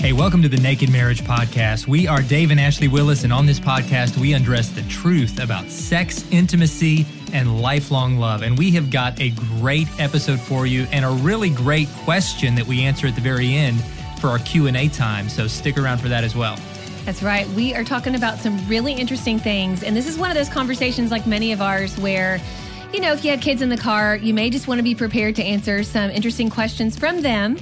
Hey, welcome to the Naked Marriage Podcast. We are Dave and Ashley Willis, and on this podcast, we undress the truth about sex, intimacy, and lifelong love. And we have got a great episode for you and a really great question that we answer at the very end for our Q&A time. So stick around for that as well. That's right. We are talking about some really interesting things. And this is one of those conversations, like many of ours, where, you know, if you have kids in the car, you may just want to be prepared to answer some interesting questions from them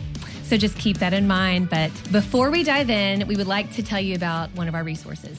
so just keep that in mind. But before we dive in, we would like to tell you about one of our resources.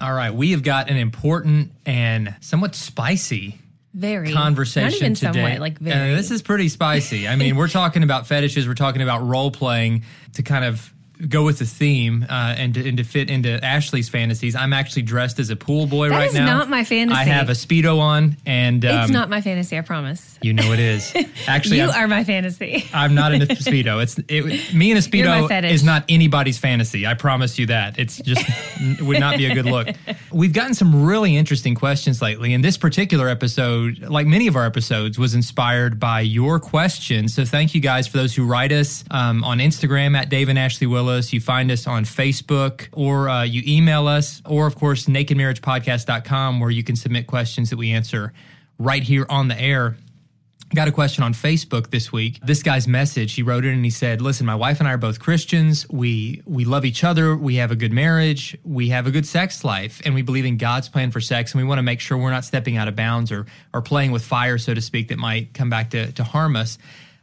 All right, we have got an important and somewhat spicy Very. conversation Not even today. somewhat, like Uh, this is pretty spicy. I mean, we're talking about fetishes. We're talking about role playing to kind of go with the theme uh, and, to, and to fit into Ashley's fantasies. I'm actually dressed as a pool boy That right is now. not my fantasy. I have a speedo on, and um, it's not my fantasy, I promise. You know it is. Actually, you I'm, are my fantasy. I'm not in a speedo. It's it, me in a speedo is not anybody's fantasy. I promise you that. It's just it would not be a good look. We've gotten some really interesting questions lately, and this particular episode, like many of our episodes, was inspired by your questions. So thank you guys for those who write us um, on Instagram at Dave and Ashley Willis. You find us on Facebook, or uh, you email us, or of course nakedmarriagepodcast.com, where you can submit questions that we answer right here on the air. Got a question on Facebook this week. This guy's message, he wrote it and he said, "Listen, my wife and I are both Christians. We we love each other. We have a good marriage. We have a good sex life, and we believe in God's plan for sex. And we want to make sure we're not stepping out of bounds or or playing with fire, so to speak, that might come back to to harm us."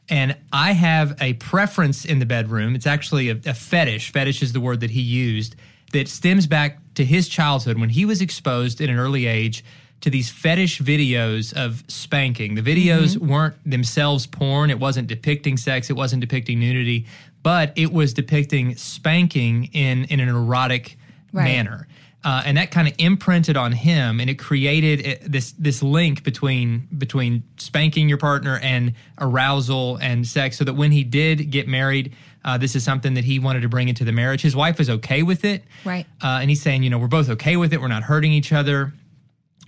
And I have a preference in the bedroom. It's actually a, a fetish. Fetish is the word that he used that stems back to his childhood when he was exposed at an early age to these fetish videos of spanking. The videos mm-hmm. weren't themselves porn, it wasn't depicting sex, it wasn't depicting nudity, but it was depicting spanking in, in an erotic Right. manner. Uh, and that kind of imprinted on him, and it created uh, this this link between between spanking your partner and arousal and sex. So that when he did get married, uh, this is something that he wanted to bring into the marriage. His wife was okay with it, Right. Uh, and he's saying, you know, we're both okay with it. We're not hurting each other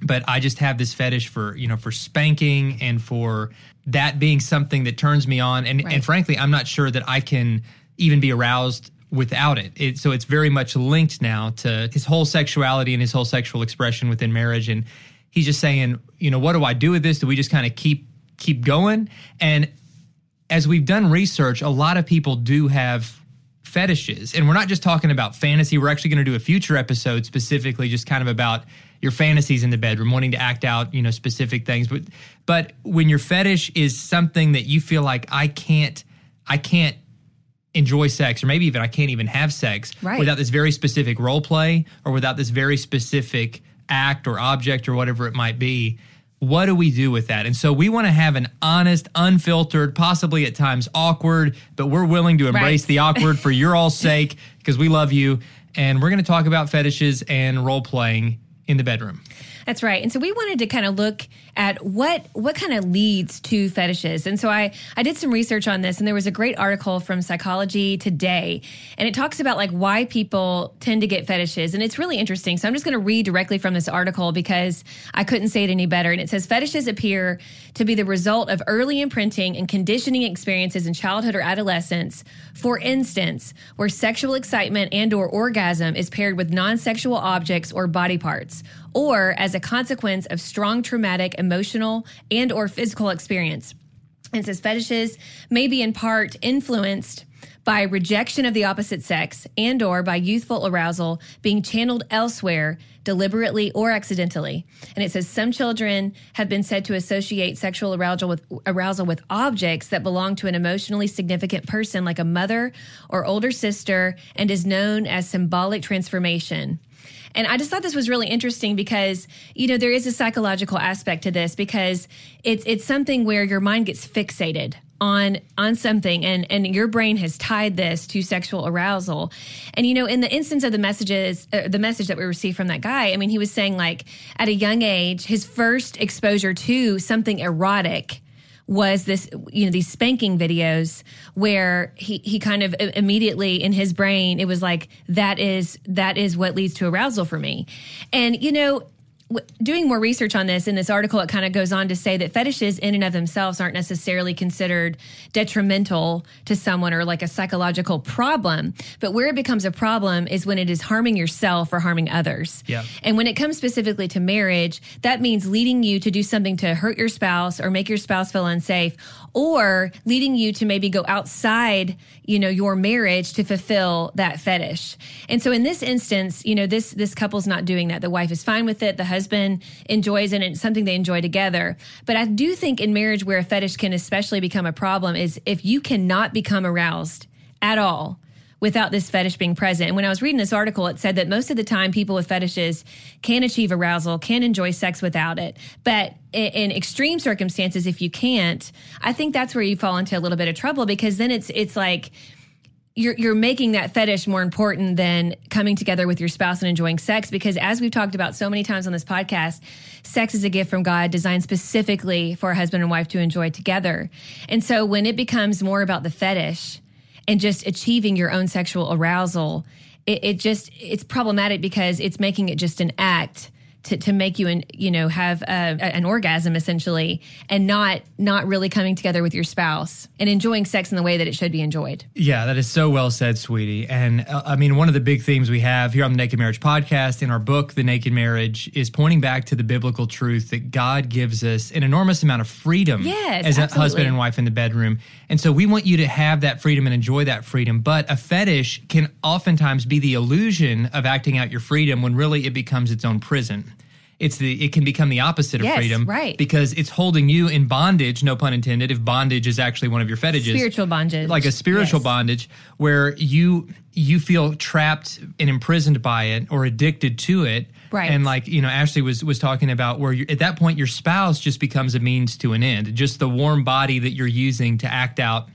but I just have this fetish for you know for spanking and for that being something that turns me on and Right. and frankly I'm not sure that I can even be aroused without it. it so it's very much linked now to his whole sexuality and his whole sexual expression within marriage. And he's just saying you know what do I do with this? Do we just kind of keep keep going? And as we've done research a lot of people do have fetishes. And we're not just talking about fantasy. We're actually going to do a future episode specifically just kind of about your fantasies in the bedroom wanting to act out you know specific things. But but when your fetish is something that you feel like i can't i can't enjoy sex or maybe even i can't even have sex Right. without this very specific role play or without this very specific act or object or whatever it might be what do we do with that and so we want to have an honest unfiltered possibly at times awkward but we're willing to embrace Right. the awkward for your all sake because we love you and we're going to talk about fetishes and role playing in the bedroom That's right. And so we wanted to kind of look at what what kind of leads to fetishes. And so I I did some research on this and there was a great article from Psychology Today and it talks about like why people tend to get fetishes and it's really interesting. So I'm just going to read directly from this article because I couldn't say it any better and it says fetishes appear to be the result of early imprinting and conditioning experiences in childhood or adolescence. For instance, where sexual excitement and or orgasm is paired with non-sexual objects or body parts or as a consequence of strong traumatic emotional and or physical experience. And says fetishes may be in part influenced by rejection of the opposite sex and or by youthful arousal being channeled elsewhere deliberately or accidentally and it says some children have been said to associate sexual arousal with arousal with objects that belong to an emotionally significant person like a mother or older sister and is known as symbolic transformation and I just thought this was really interesting because, you know, there is a psychological aspect to this because it's it's something where your mind gets fixated on on something and and your brain has tied this to sexual arousal. And you know in the instance of the messages uh, the message that we received from that guy i mean he was saying like at a young age his first exposure to something erotic was this you know these spanking videos where he he kind of immediately in his brain it was like that is that is what leads to arousal for me. And you know doing more research on this in this article, it kind of goes on to say that fetishes in and of themselves aren't necessarily considered detrimental to someone or like a psychological problem. But where it becomes a problem is when it is harming yourself or harming others. Yeah. And when it comes specifically to marriage, that means leading you to do something to hurt your spouse or make your spouse feel unsafe or leading you to maybe go outside, you know, your marriage to fulfill that fetish. And so in this instance, you know, this this couple's not doing that. The wife is fine with it. The husband enjoys it and it's something they enjoy together. But I do think in marriage where a fetish can especially become a problem is if you cannot become aroused at all without this fetish being present. And when I was reading this article, it said that most of the time people with fetishes can achieve arousal, can enjoy sex without it. But in, extreme circumstances, if you can't, I think that's where you fall into a little bit of trouble because then it's it's like you're you're making that fetish more important than coming together with your spouse and enjoying sex because as we've talked about so many times on this podcast sex is a gift from God designed specifically for a husband and wife to enjoy together and so when it becomes more about the fetish and just achieving your own sexual arousal, it, it just it's problematic because it's making it just an act to, to make you and you know have a, an orgasm essentially and not not really coming together with your spouse and enjoying sex in the way that it should be enjoyed. Yeah that is so well said sweetie. And uh, i mean one of the big themes we have here on the naked marriage podcast in our book the naked marriage is pointing back to the biblical truth that god gives us an enormous amount of freedom yes, as absolutely. a husband and wife in the bedroom. And so we want you to have that freedom and enjoy that freedom. But a fetish can oftentimes be the illusion of acting out your freedom when really it becomes its own prison it's the it can become the opposite of yes, freedom, right? Because it's holding you in bondage. No pun intended. If bondage is actually one of your fetishes, spiritual bondage, like a spiritual yes. bondage, where you you feel trapped and imprisoned by it or addicted to it. Right. And like, you know, Ashley was was talking about where at that point your spouse just becomes a means to an end. Just the warm body that you're using to act out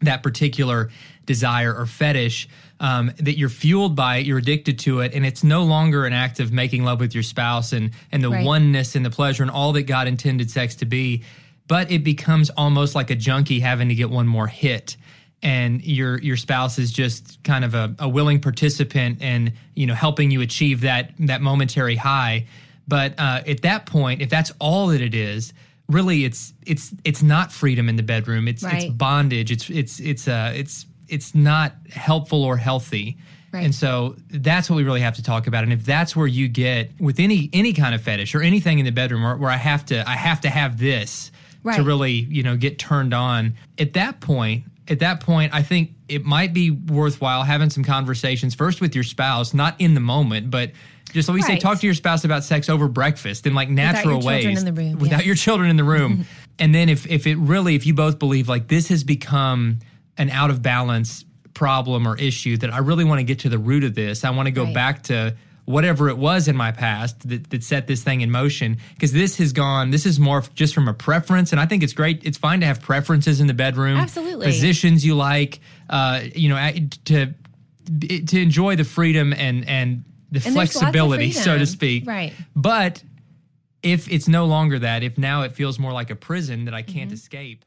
that particular desire or fetish um, that you're fueled by it, you're addicted to it, and it's no longer an act of making love with your spouse and and the right. oneness and the pleasure and all that God intended sex to be, but it becomes almost like a junkie having to get one more hit. And your your spouse is just kind of a, a willing participant and you know helping you achieve that that momentary high. But uh, at that point, if that's all that it is, really it's it's it's not freedom in the bedroom. It's right. it's bondage. It's it's it's uh it's it's not helpful or healthy. Right. And so that's what we really have to talk about. And if that's where you get with any any kind of fetish or anything in the bedroom where, where I have to I have to have this right. to really, you know, get turned on, at that point, at that point, I think it might be worthwhile having some conversations first with your spouse, not in the moment, but just like we right. say, talk to your spouse about sex over breakfast in like natural without ways, room, without yes. your children in the room. and then if if it really, if you both believe like this has become an out of balance problem or issue that I really want to get to the root of this. I want to go right. back to whatever it was in my past that, that set this thing in motion because this has gone this is more just from a preference and i think it's great it's fine to have preferences in the bedroom absolutely positions you like uh, you know to to enjoy the freedom and and the and flexibility so to speak right but if it's no longer that if now it feels more like a prison that i can't mm-hmm. escape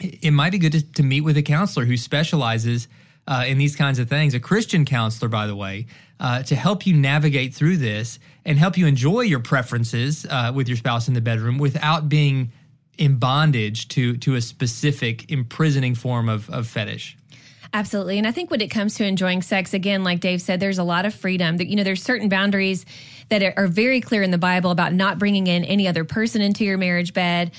It might be good to, to meet with a counselor who specializes uh, in these kinds of things, a Christian counselor, by the way, uh, to help you navigate through this and help you enjoy your preferences uh, with your spouse in the bedroom without being in bondage to to a specific imprisoning form of, of fetish. Absolutely. And I think when it comes to enjoying sex, again, like Dave said, there's a lot of freedom. That you know, there's certain boundaries that are very clear in the Bible about not bringing in any other person into your marriage bed,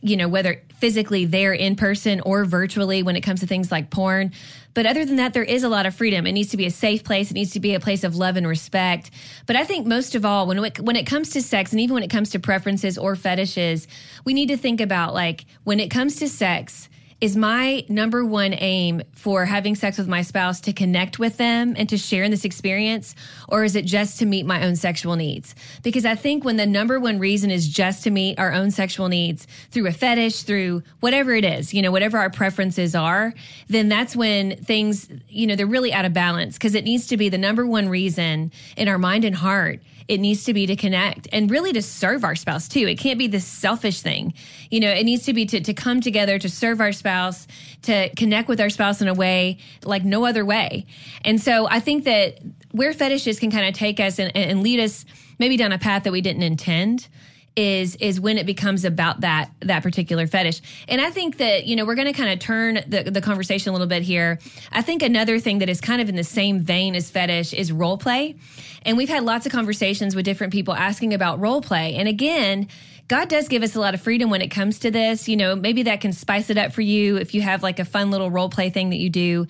you know, whether physically there in person or virtually when it comes to things like porn. But other than that, there is a lot of freedom. It needs to be a safe place. It needs to be a place of love and respect. But I think most of all, when when it comes to sex and even when it comes to preferences or fetishes, we need to think about like when it comes to sex, is my number one aim for having sex with my spouse to connect with them and to share in this experience? Or is it just to meet my own sexual needs? Because I think when the number one reason is just to meet our own sexual needs through a fetish, through whatever it is, you know, whatever our preferences are, then that's when things, you know, they're really out of balance because it needs to be the number one reason in our mind and heart it needs to be to connect and really to serve our spouse too. It can't be this selfish thing. You know, it needs to be to, to come together to serve our spouse, to connect with our spouse in a way like no other way. And so I think that where fetishes can kind of take us and, and lead us maybe down a path that we didn't intend is is when it becomes about that that particular fetish. And I think that you know we're going to kind of turn the the conversation a little bit here. I think another thing that is kind of in the same vein as fetish is role play. And we've had lots of conversations with different people asking about role play. And again, God does give us a lot of freedom when it comes to this. You know, maybe that can spice it up for you if you have like a fun little role play thing that you do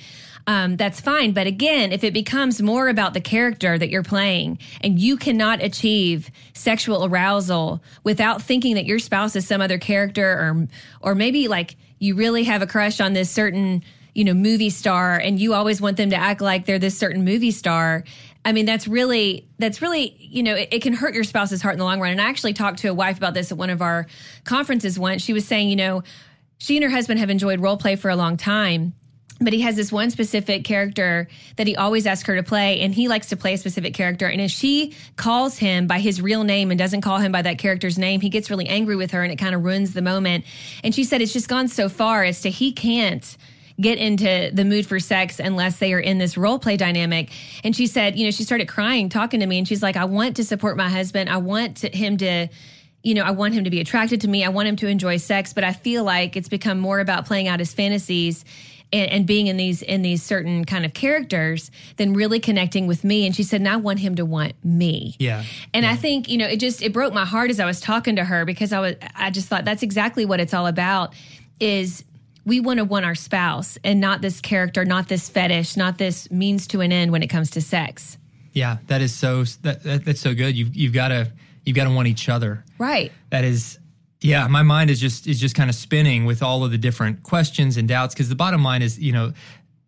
um, that's fine. But again, if it becomes more about the character that you're playing and you cannot achieve sexual arousal without thinking that your spouse is some other character or, or maybe like you really have a crush on this certain, you know, movie star and you always want them to act like they're this certain movie star. I mean, that's really, that's really, you know, it, it, can hurt your spouse's heart in the long run. And I actually talked to a wife about this at one of our conferences once. She was saying, you know, she and her husband have enjoyed role play for a long time but he has this one specific character that he always asks her to play and he likes to play a specific character. And if she calls him by his real name and doesn't call him by that character's name he gets really angry with her and it kind of ruins the moment. And she said it's just gone so far as to he can't get into the mood for sex unless they are in this role play dynamic. And she said you know she started crying talking to me and she's like i want to support my husband. I want to, him to you know, I want him to be attracted to me. I want him to enjoy sex, but I feel like it's become more about playing out his fantasies and, and, being in these in these certain kind of characters than really connecting with me. And she said, and I want him to want me. Yeah. And yeah. I think, you know, it just it broke my heart as I was talking to her because I was I just thought that's exactly what it's all about is we want to want our spouse and not this character, not this fetish, not this means to an end when it comes to sex. Yeah, that is so that, that that's so good. You've you've got to you've got to want each other. Right. That is yeah, my mind is just is just kind of spinning with all of the different questions and doubts because the bottom line is, you know,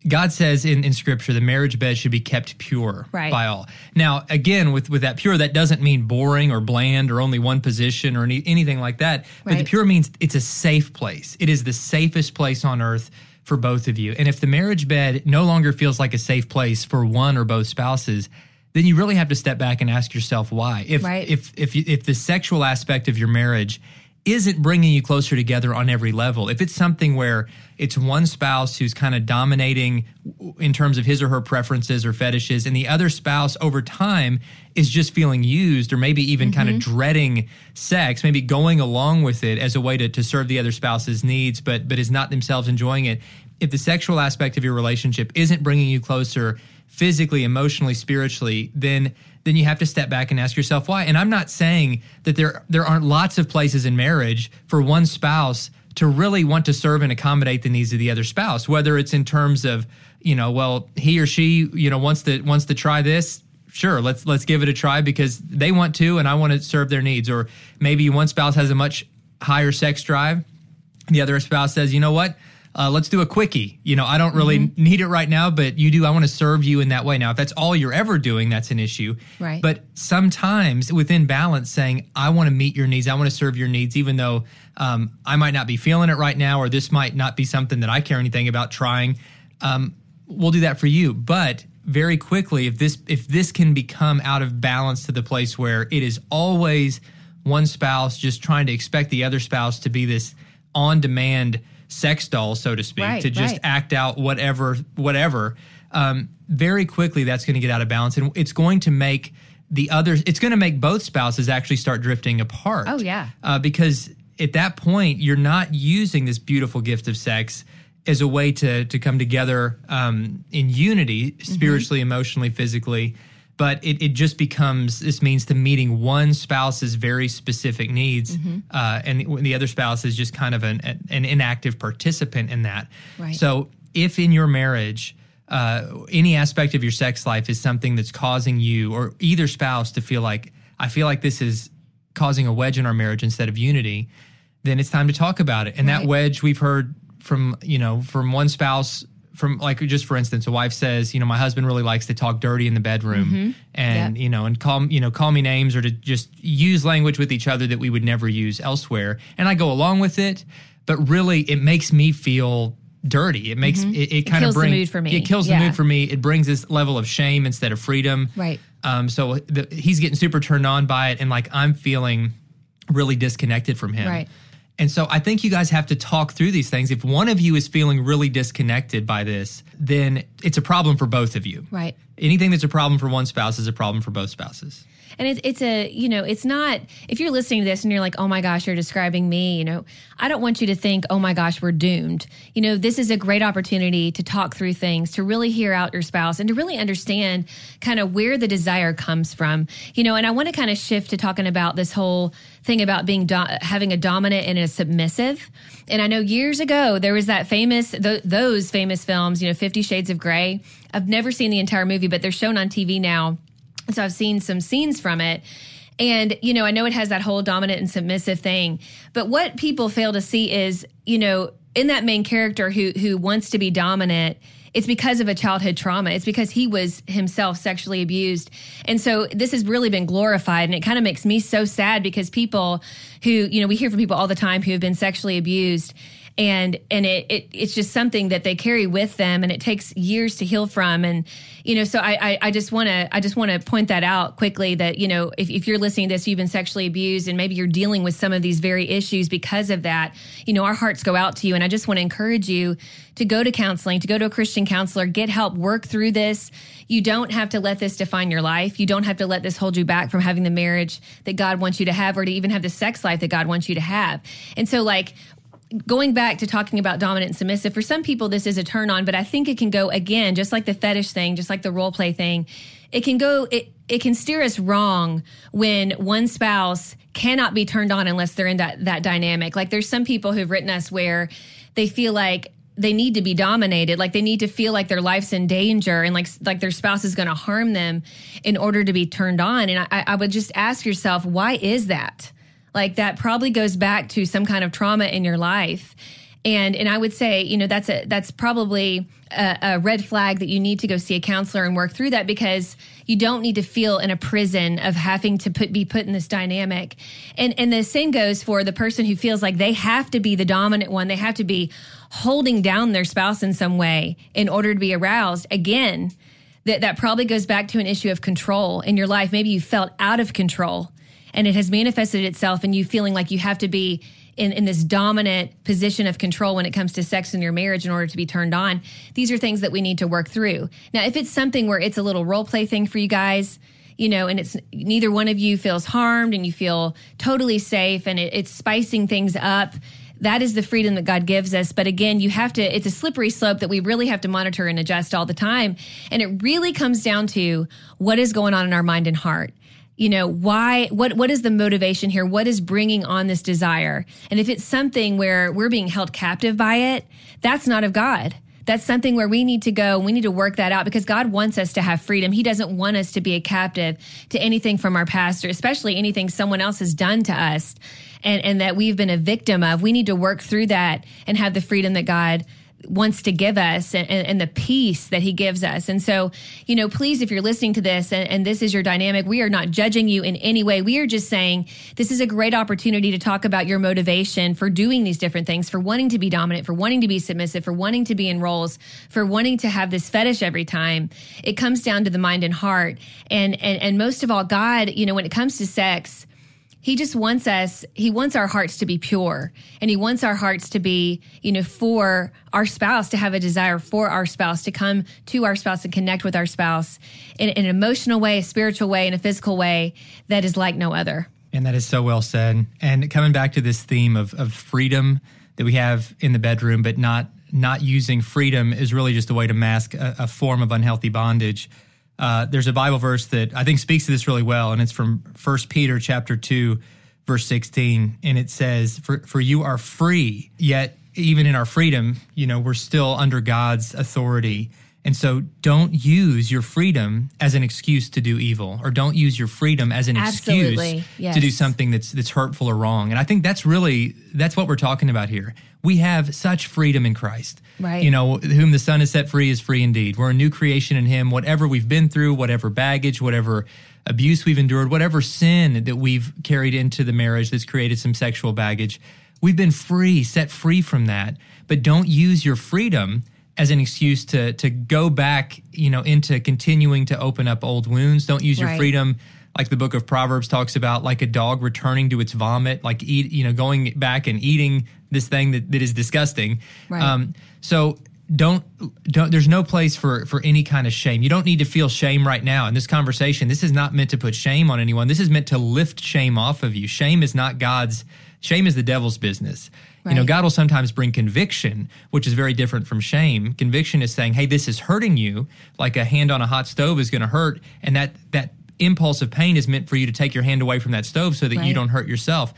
God says in, in scripture the marriage bed should be kept pure right. by all. Now, again, with, with that pure, that doesn't mean boring or bland or only one position or any, anything like that. But the pure means it's a safe place. It is the safest place on earth for both of you. And if the marriage bed no longer feels like a safe place for one or both spouses, then you really have to step back and ask yourself why. If Right. if if if the sexual aspect of your marriage isn't bringing you closer together on every level, if it's something where it's one spouse who's kind of dominating in terms of his or her preferences or fetishes, and the other spouse over time is just feeling used or maybe even kind of mm-hmm. dreading sex, maybe going along with it as a way to, to serve the other spouse's needs, but but is not themselves enjoying it. If the sexual aspect of your relationship isn't bringing you closer physically, emotionally, spiritually, then then you have to step back and ask yourself why. And I'm not saying that there there aren't lots of places in marriage for one spouse to really want to serve and accommodate the needs of the other spouse, whether it's in terms of, you know, well, he or she, you know, wants to wants to try this, sure, let's let's give it a try because they want to and I want to serve their needs. Or maybe one spouse has a much higher sex drive the other spouse says, you know what? Uh, let's do a quickie. You know, I don't really Mm-hmm. need it right now, but you do. I want to serve you in that way. Now, if that's all you're ever doing, that's an issue. Right. But sometimes within balance, saying, I want to meet your needs, I want to serve your needs, even though um, I might not be feeling it right now, or this might not be something that I care anything about trying. Um, we'll do that for you. But very quickly, if this if this can become out of balance to the place where it is always one spouse just trying to expect the other spouse to be this on demand sex doll, so to speak, Right, to just right. act out whatever whatever. Um, very quickly, that's going to get out of balance, and it's going to make the other. It's going to make both spouses actually start drifting apart. Oh, yeah. uh, because at that point you're not using this beautiful gift of sex as a way to to come together um, in unity, Mm-hmm. spiritually, emotionally, physically. But it, it just becomes this means to meeting one spouse's very specific needs, Mm-hmm. uh, and the, the other spouse is just kind of an, an inactive participant in that. Right. So if in your marriage uh, any aspect of your sex life is something that's causing you or either spouse to feel like I feel like this is causing a wedge in our marriage instead of unity, then it's time to talk about it. And that wedge we've heard from you know from one spouse from like just for instance a wife says you know my husband really likes to talk dirty in the bedroom and Yep. you know and call you know call me names or to just use language with each other that we would never use elsewhere and I go along with it but really it makes me feel dirty it makes it, it kind of the brings mood for me. it kills Yeah. the mood for me it brings this level of shame instead of freedom Right. um, so the, he's getting super turned on by it, and like I'm feeling really disconnected from him. Right. And so I think you guys have to talk through these things. If one of you is feeling really disconnected by this, then it's a problem for both of you. Right. Anything that's a problem for one spouse is a problem for both spouses. And it's it's a you know it's not if you're listening to this and you're like oh my gosh you're describing me you know I don't want you to think oh my gosh we're doomed you know this is a great opportunity to talk through things to really hear out your spouse and to really understand kind of where the desire comes from you know and I want to kind of shift to talking about this whole thing about being do- having a dominant and a submissive and I know years ago there was that famous th- those famous films you know 50 shades of Grey I've never seen the entire movie but they're shown on TV now so I've seen some scenes from it. And, you know, I know it has that whole dominant and submissive thing. But what people fail to see is, you know, in that main character who who wants to be dominant, it's because of a childhood trauma. It's because he was himself sexually abused. And so this has really been glorified. And it kind of makes me so sad because people who, you know, we hear from people all the time who have been sexually abused and and it, it it's just something that they carry with them and it takes years to heal from. And you know so i i, just want to i just want to point that out quickly that you know if, if you're listening to this you've been sexually abused and maybe you're dealing with some of these very issues because of that you know our hearts go out to you. And i just want to encourage you to go to counseling to go to a christian counselor get help work through this. You don't have to let this define your life. You don't have to let this hold you back from having the marriage that god wants you to have or to even have the sex life that god wants you to have. And so like going back to talking about dominant and submissive, for some people this is a turn on, but I think it can go again, just like the fetish thing, just like the role play thing. It can go it it can steer us wrong when one spouse cannot be turned on unless they're in that that dynamic. Like there's some people who've written us where they feel like they need to be dominated like they need to feel like their life's in danger and like like their spouse is going to harm them in order to be turned on and I, I would just ask yourself why is that like that probably goes back to some kind of trauma in your life. And and i would say you know that's a that's probably a, a red flag that you need to go see a counselor and work through that because you don't need to feel in a prison of having to put be put in this dynamic. And and the same goes for the person who feels like they have to be the dominant one. They have to be holding down their spouse in some way in order to be aroused. Again that that probably goes back to an issue of control in your life. Maybe you felt out of control and it has manifested itself in you feeling like you have to be in, in this dominant position of control when it comes to sex in your marriage in order to be turned on. These are things that we need to work through. Now, if it's something where it's a little role play thing for you guys, you know, and it's neither one of you feels harmed and you feel totally safe and it, it's spicing things up. That is the freedom that God gives us. But again, you have to, it's a slippery slope that we really have to monitor and adjust all the time. And it really comes down to what is going on in our mind and heart you know why what what is the motivation here? What is bringing on this desire? And if it's something where we're being held captive by it that's not of god. That's something where we need to go we need to work that out because god wants us to have freedom. He doesn't want us to be a captive to anything from our pastor especially anything someone else has done to us and and that we've been a victim of. We need to work through that and have the freedom that god wants to give us and, and, the peace that he gives us. And so, you know, please, if you're listening to this and, and, this is your dynamic, we are not judging you in any way. We are just saying this is a great opportunity to talk about your motivation for doing these different things, for wanting to be dominant, for wanting to be submissive, for wanting to be in roles, for wanting to have this fetish every time. It comes down to the mind and heart. And, and, and most of all, God, you know, when it comes to sex, he just wants us he wants our hearts to be pure and he wants our hearts to be you know for our spouse to have a desire for our spouse to come to our spouse and connect with our spouse in, in an emotional way a spiritual way in a physical way that is like no other. And that is so well said. And coming back to this theme of, of freedom that we have in the bedroom but not not using freedom is really just a way to mask a, a form of unhealthy bondage uh, there's a Bible verse that I think speaks to this really well, and it's from First Peter chapter two, verse sixteen, and it says, "For for you are free, yet even in our freedom, you know, we're still under God's authority." And so don't use your freedom as an excuse to do evil or don't use your freedom as an Absolutely. excuse yes. to do something that's that's hurtful or wrong. And I think that's really that's what we're talking about here. We have such freedom in Christ. Right. You know, whom the Son has set free is free indeed. We're a new creation in him. Whatever we've been through, whatever baggage, whatever abuse we've endured, whatever sin that we've carried into the marriage that's created some sexual baggage, we've been free, set free from that. But don't use your freedom as an excuse to to go back, you know, into continuing to open up old wounds. Don't use your Right. freedom like the book of Proverbs talks about, like a dog returning to its vomit, like eat, you know, going back and eating this thing that, that is disgusting. Right. Um, so don't don't there's no place for for any kind of shame. You don't need to feel shame right now in this conversation. This is not meant to put shame on anyone. This is meant to lift shame off of you. Shame is not God's shame is the devil's business. You know, God will sometimes bring conviction, which is very different from shame. Conviction is saying, "Hey, this is hurting you, like a hand on a hot stove is going to hurt," and that that impulse of pain is meant for you to take your hand away from that stove so that you don't hurt yourself.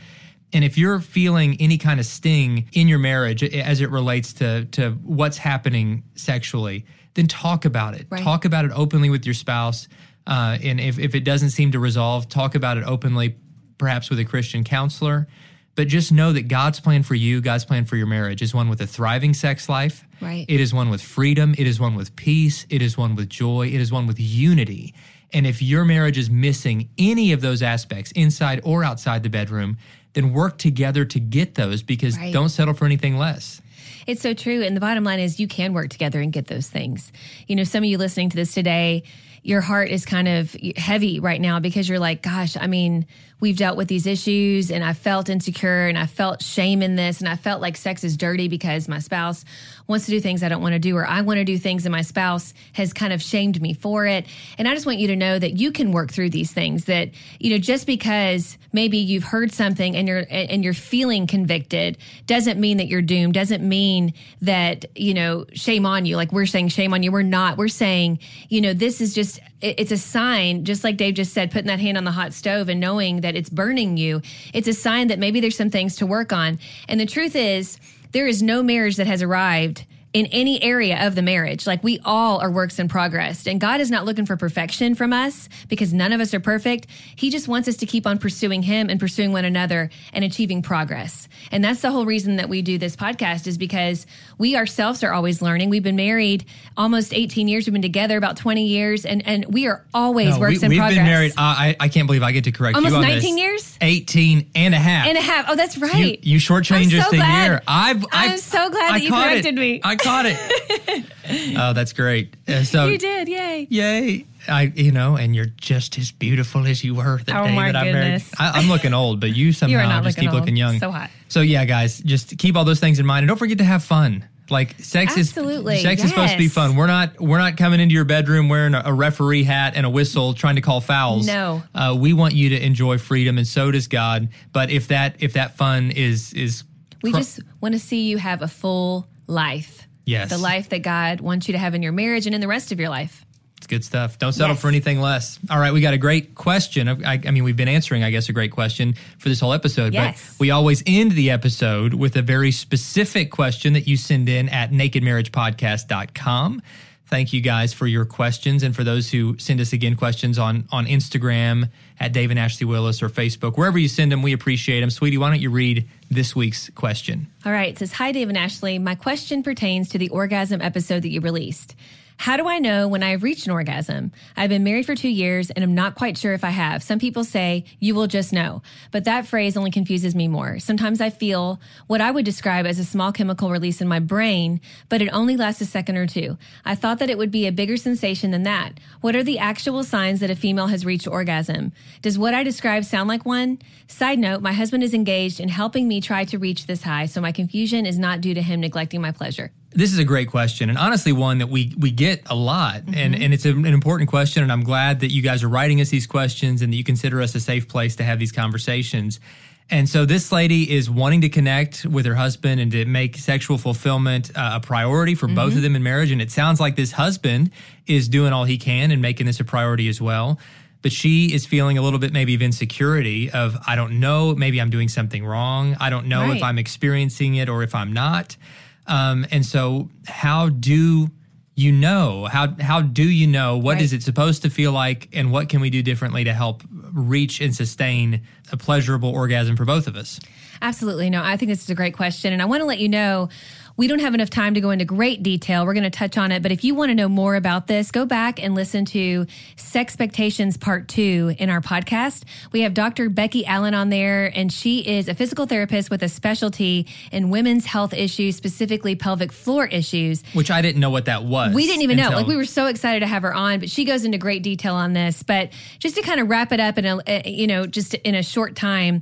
And if you're feeling any kind of sting in your marriage as it relates to to what's happening sexually, then talk about it. Right. Talk about it openly with your spouse. Uh, and if, if it doesn't seem to resolve, talk about it openly, perhaps with a Christian counselor. But just know that God's plan for you, God's plan for your marriage is one with a thriving sex life. Right. It is one with freedom. It is one with peace. It is one with joy. It is one with unity. And if your marriage is missing any of those aspects, inside or outside the bedroom, then work together to get those because Right. don't settle for anything less. It's so true. And the bottom line is you can work together and get those things. You know, some of you listening to this today, your heart is kind of heavy right now because you're like, gosh, I mean, we've dealt with these issues and I felt insecure and I felt shame in this and I felt like sex is dirty because my spouse wants to do things I don't want to do or I want to do things and my spouse has kind of shamed me for it. And I just want you to know that you can work through these things that, you know, just because maybe you've heard something and you're and you're feeling convicted doesn't mean that you're doomed, doesn't mean that, you know, shame on you. Like we're saying shame on you. We're not. We're saying, you know, this is just it's a sign, just like Dave just said, putting that hand on the hot stove and knowing that it's burning you. It's a sign that maybe there's some things to work on. And the truth is, there is no marriage that has arrived in any area of the marriage. Like we all are works in progress. And God is not looking for perfection from us because none of us are perfect. He just wants us to keep on pursuing Him and pursuing one another and achieving progress. And that's the whole reason that we do this podcast is because we ourselves are always learning. We've been married almost 18 years. We've been together about 20 years and, and we are always No, works we, in we've progress. been married. I, I I can't believe I get to correct Almost you on 19 this. years? 18 and a half. and a half. Oh, that's right. you shortchanged I'm us so a glad. year. I've, I, I'm so glad I that you corrected it. me. I caught it. oh, that's great. Uh, so you did, yay! Yay! I, you know, and you're just as beautiful as you were the Oh, day my that I married. goodness. I, I'm looking old, but you somehow not just looking keep looking young. So hot. So yeah, guys, just keep all those things in mind, and don't forget to have fun. Like sex Absolutely, is sex is supposed to be fun. We're not we're not coming into your bedroom wearing a, a referee hat and a whistle trying to call fouls. No. uh, we want you to enjoy freedom, and so does God. But if that if that fun is is We cr- just want to see you have a full life. Yes. The life that God wants you to have in your marriage and in the rest of your life. It's good stuff. Don't settle Yes. for anything less. All right, we got a great question. I, I mean, we've been answering, I guess, a great question for this whole episode. Yes. But we always end the episode with a very specific question that you send in at nakedmarriagepodcast.com. Thank you guys for your questions and for those who send us again questions on on Instagram at Dave and Ashley Willis or Facebook. Wherever you send them, we appreciate them. Sweetie, why don't you read this week's question? All right. It says, Hi, Dave and Ashley. My question pertains to the orgasm episode that you released. How do I know when I have reached an orgasm? I've been married for two years and I'm not quite sure if I have. Some people say, you will just know. But that phrase only confuses me more. Sometimes I feel what I would describe as a small chemical release in my brain, but it only lasts a second or two. I thought that it would be a bigger sensation than that. What are the actual signs that a female has reached orgasm? Does what I describe sound like one? Side note, my husband is engaged in helping me try to reach this high, so my confusion is not due to him neglecting my pleasure. This is a great question, and honestly, one that we we get a lot, and and it's an important question. And I'm glad that you guys are writing us these questions, and that you consider us a safe place to have these conversations. And so, this lady is wanting to connect with her husband and to make sexual fulfillment uh, a priority for both of them in marriage. And it sounds like this husband is doing all he can and making this a priority as well. But she is feeling a little bit maybe of insecurity of I don't know, maybe I'm doing something wrong. I don't know if I'm experiencing it or if I'm not. Um, and so, how do you know? How how do you know? What is Right. it supposed to feel like, and what can we do differently to help reach and sustain a pleasurable orgasm for both of us? Absolutely. No, I think this is a great question. And I want to let you know we don't have enough time to go into great detail. We're going to touch on it. But if you want to know more about this, go back and listen to Sexpectations Part 2 in our podcast. We have Dr. Becky Allen on there, and she is a physical therapist with a specialty in women's health issues, specifically pelvic floor issues. Which I didn't know what that was. We didn't even know. Like we were so excited to have her on, but she goes into great detail on this. But just to kind of wrap it up in a, uh, you know, just in a short time,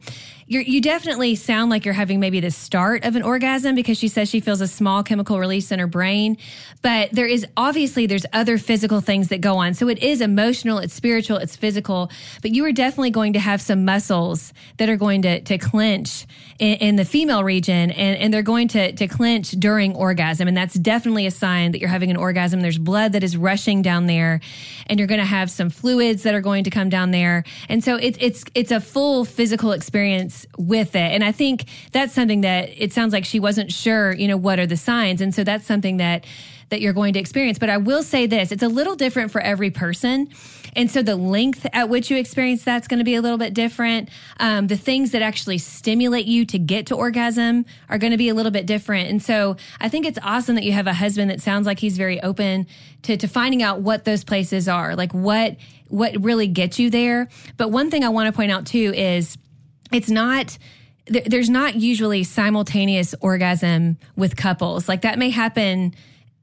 you definitely sound like you're having maybe the start of an orgasm because she says she feels a small chemical release in her brain. But there is obviously there's other physical things that go on. So it is emotional, it's spiritual, it's physical. But you are definitely going to have some muscles that are going to to clench in, in the female region, and, and they're going to to clench during orgasm, and that's definitely a sign that you're having an orgasm. There's blood that is rushing down there, and you're going to have some fluids that are going to come down there, and so it's it's it's a full physical experience with it. And I think that's something that it sounds like she wasn't sure, you know, what are the signs, and so that's something that that you're going to experience. But I will say this it's a little different for every person. And so the length at which you experience that's going to be a little bit different. Um, the things that actually stimulate you to get to orgasm are going to be a little bit different. And so I think it's awesome that you have a husband that sounds like he's very open to, to finding out what those places are, like what, what really gets you there. But one thing I want to point out too is it's not there's not usually simultaneous orgasm with couples. Like that may happen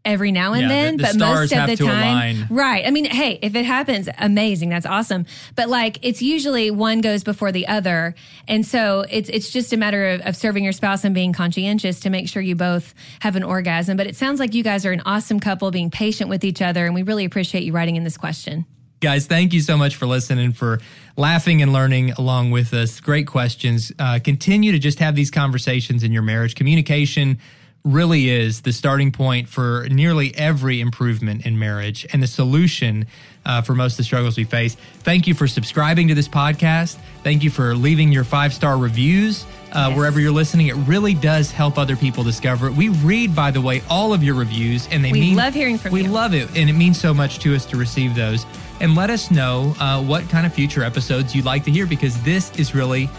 every now and Yeah, then the but stars most of the time align. right. I mean hey if it happens amazing. That's awesome. But like it's usually one goes before the other. And so it's it's just a matter of, of serving your spouse and being conscientious to make sure you both have an orgasm. But it sounds like you guys are an awesome couple being patient with each other and we really appreciate you writing in this question Guys, thank you so much for listening, for laughing and learning along with us. Great questions. Uh, continue to just have these conversations in your marriage. Communication really is the starting point for nearly every improvement in marriage and the solution uh, for most of the struggles we face. Thank you for subscribing to this podcast. Thank you for leaving your five star reviews. Uh, Wherever you're listening, it really does help other people discover it. We read, by the way, all of your reviews, and they We mean love hearing from we you. We love it, and it means so much to us to receive those. And let us know uh, what kind of future episodes you'd like to hear because this is really,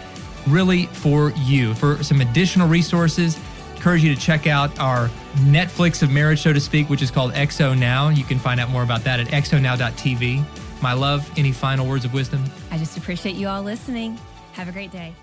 really for you. For some additional resources, encourage you to check out our Netflix of marriage, so to speak, which is called XO Now. You can find out more about that at xonow.tv. My love, any final words of wisdom? i just appreciate you all listening have a great day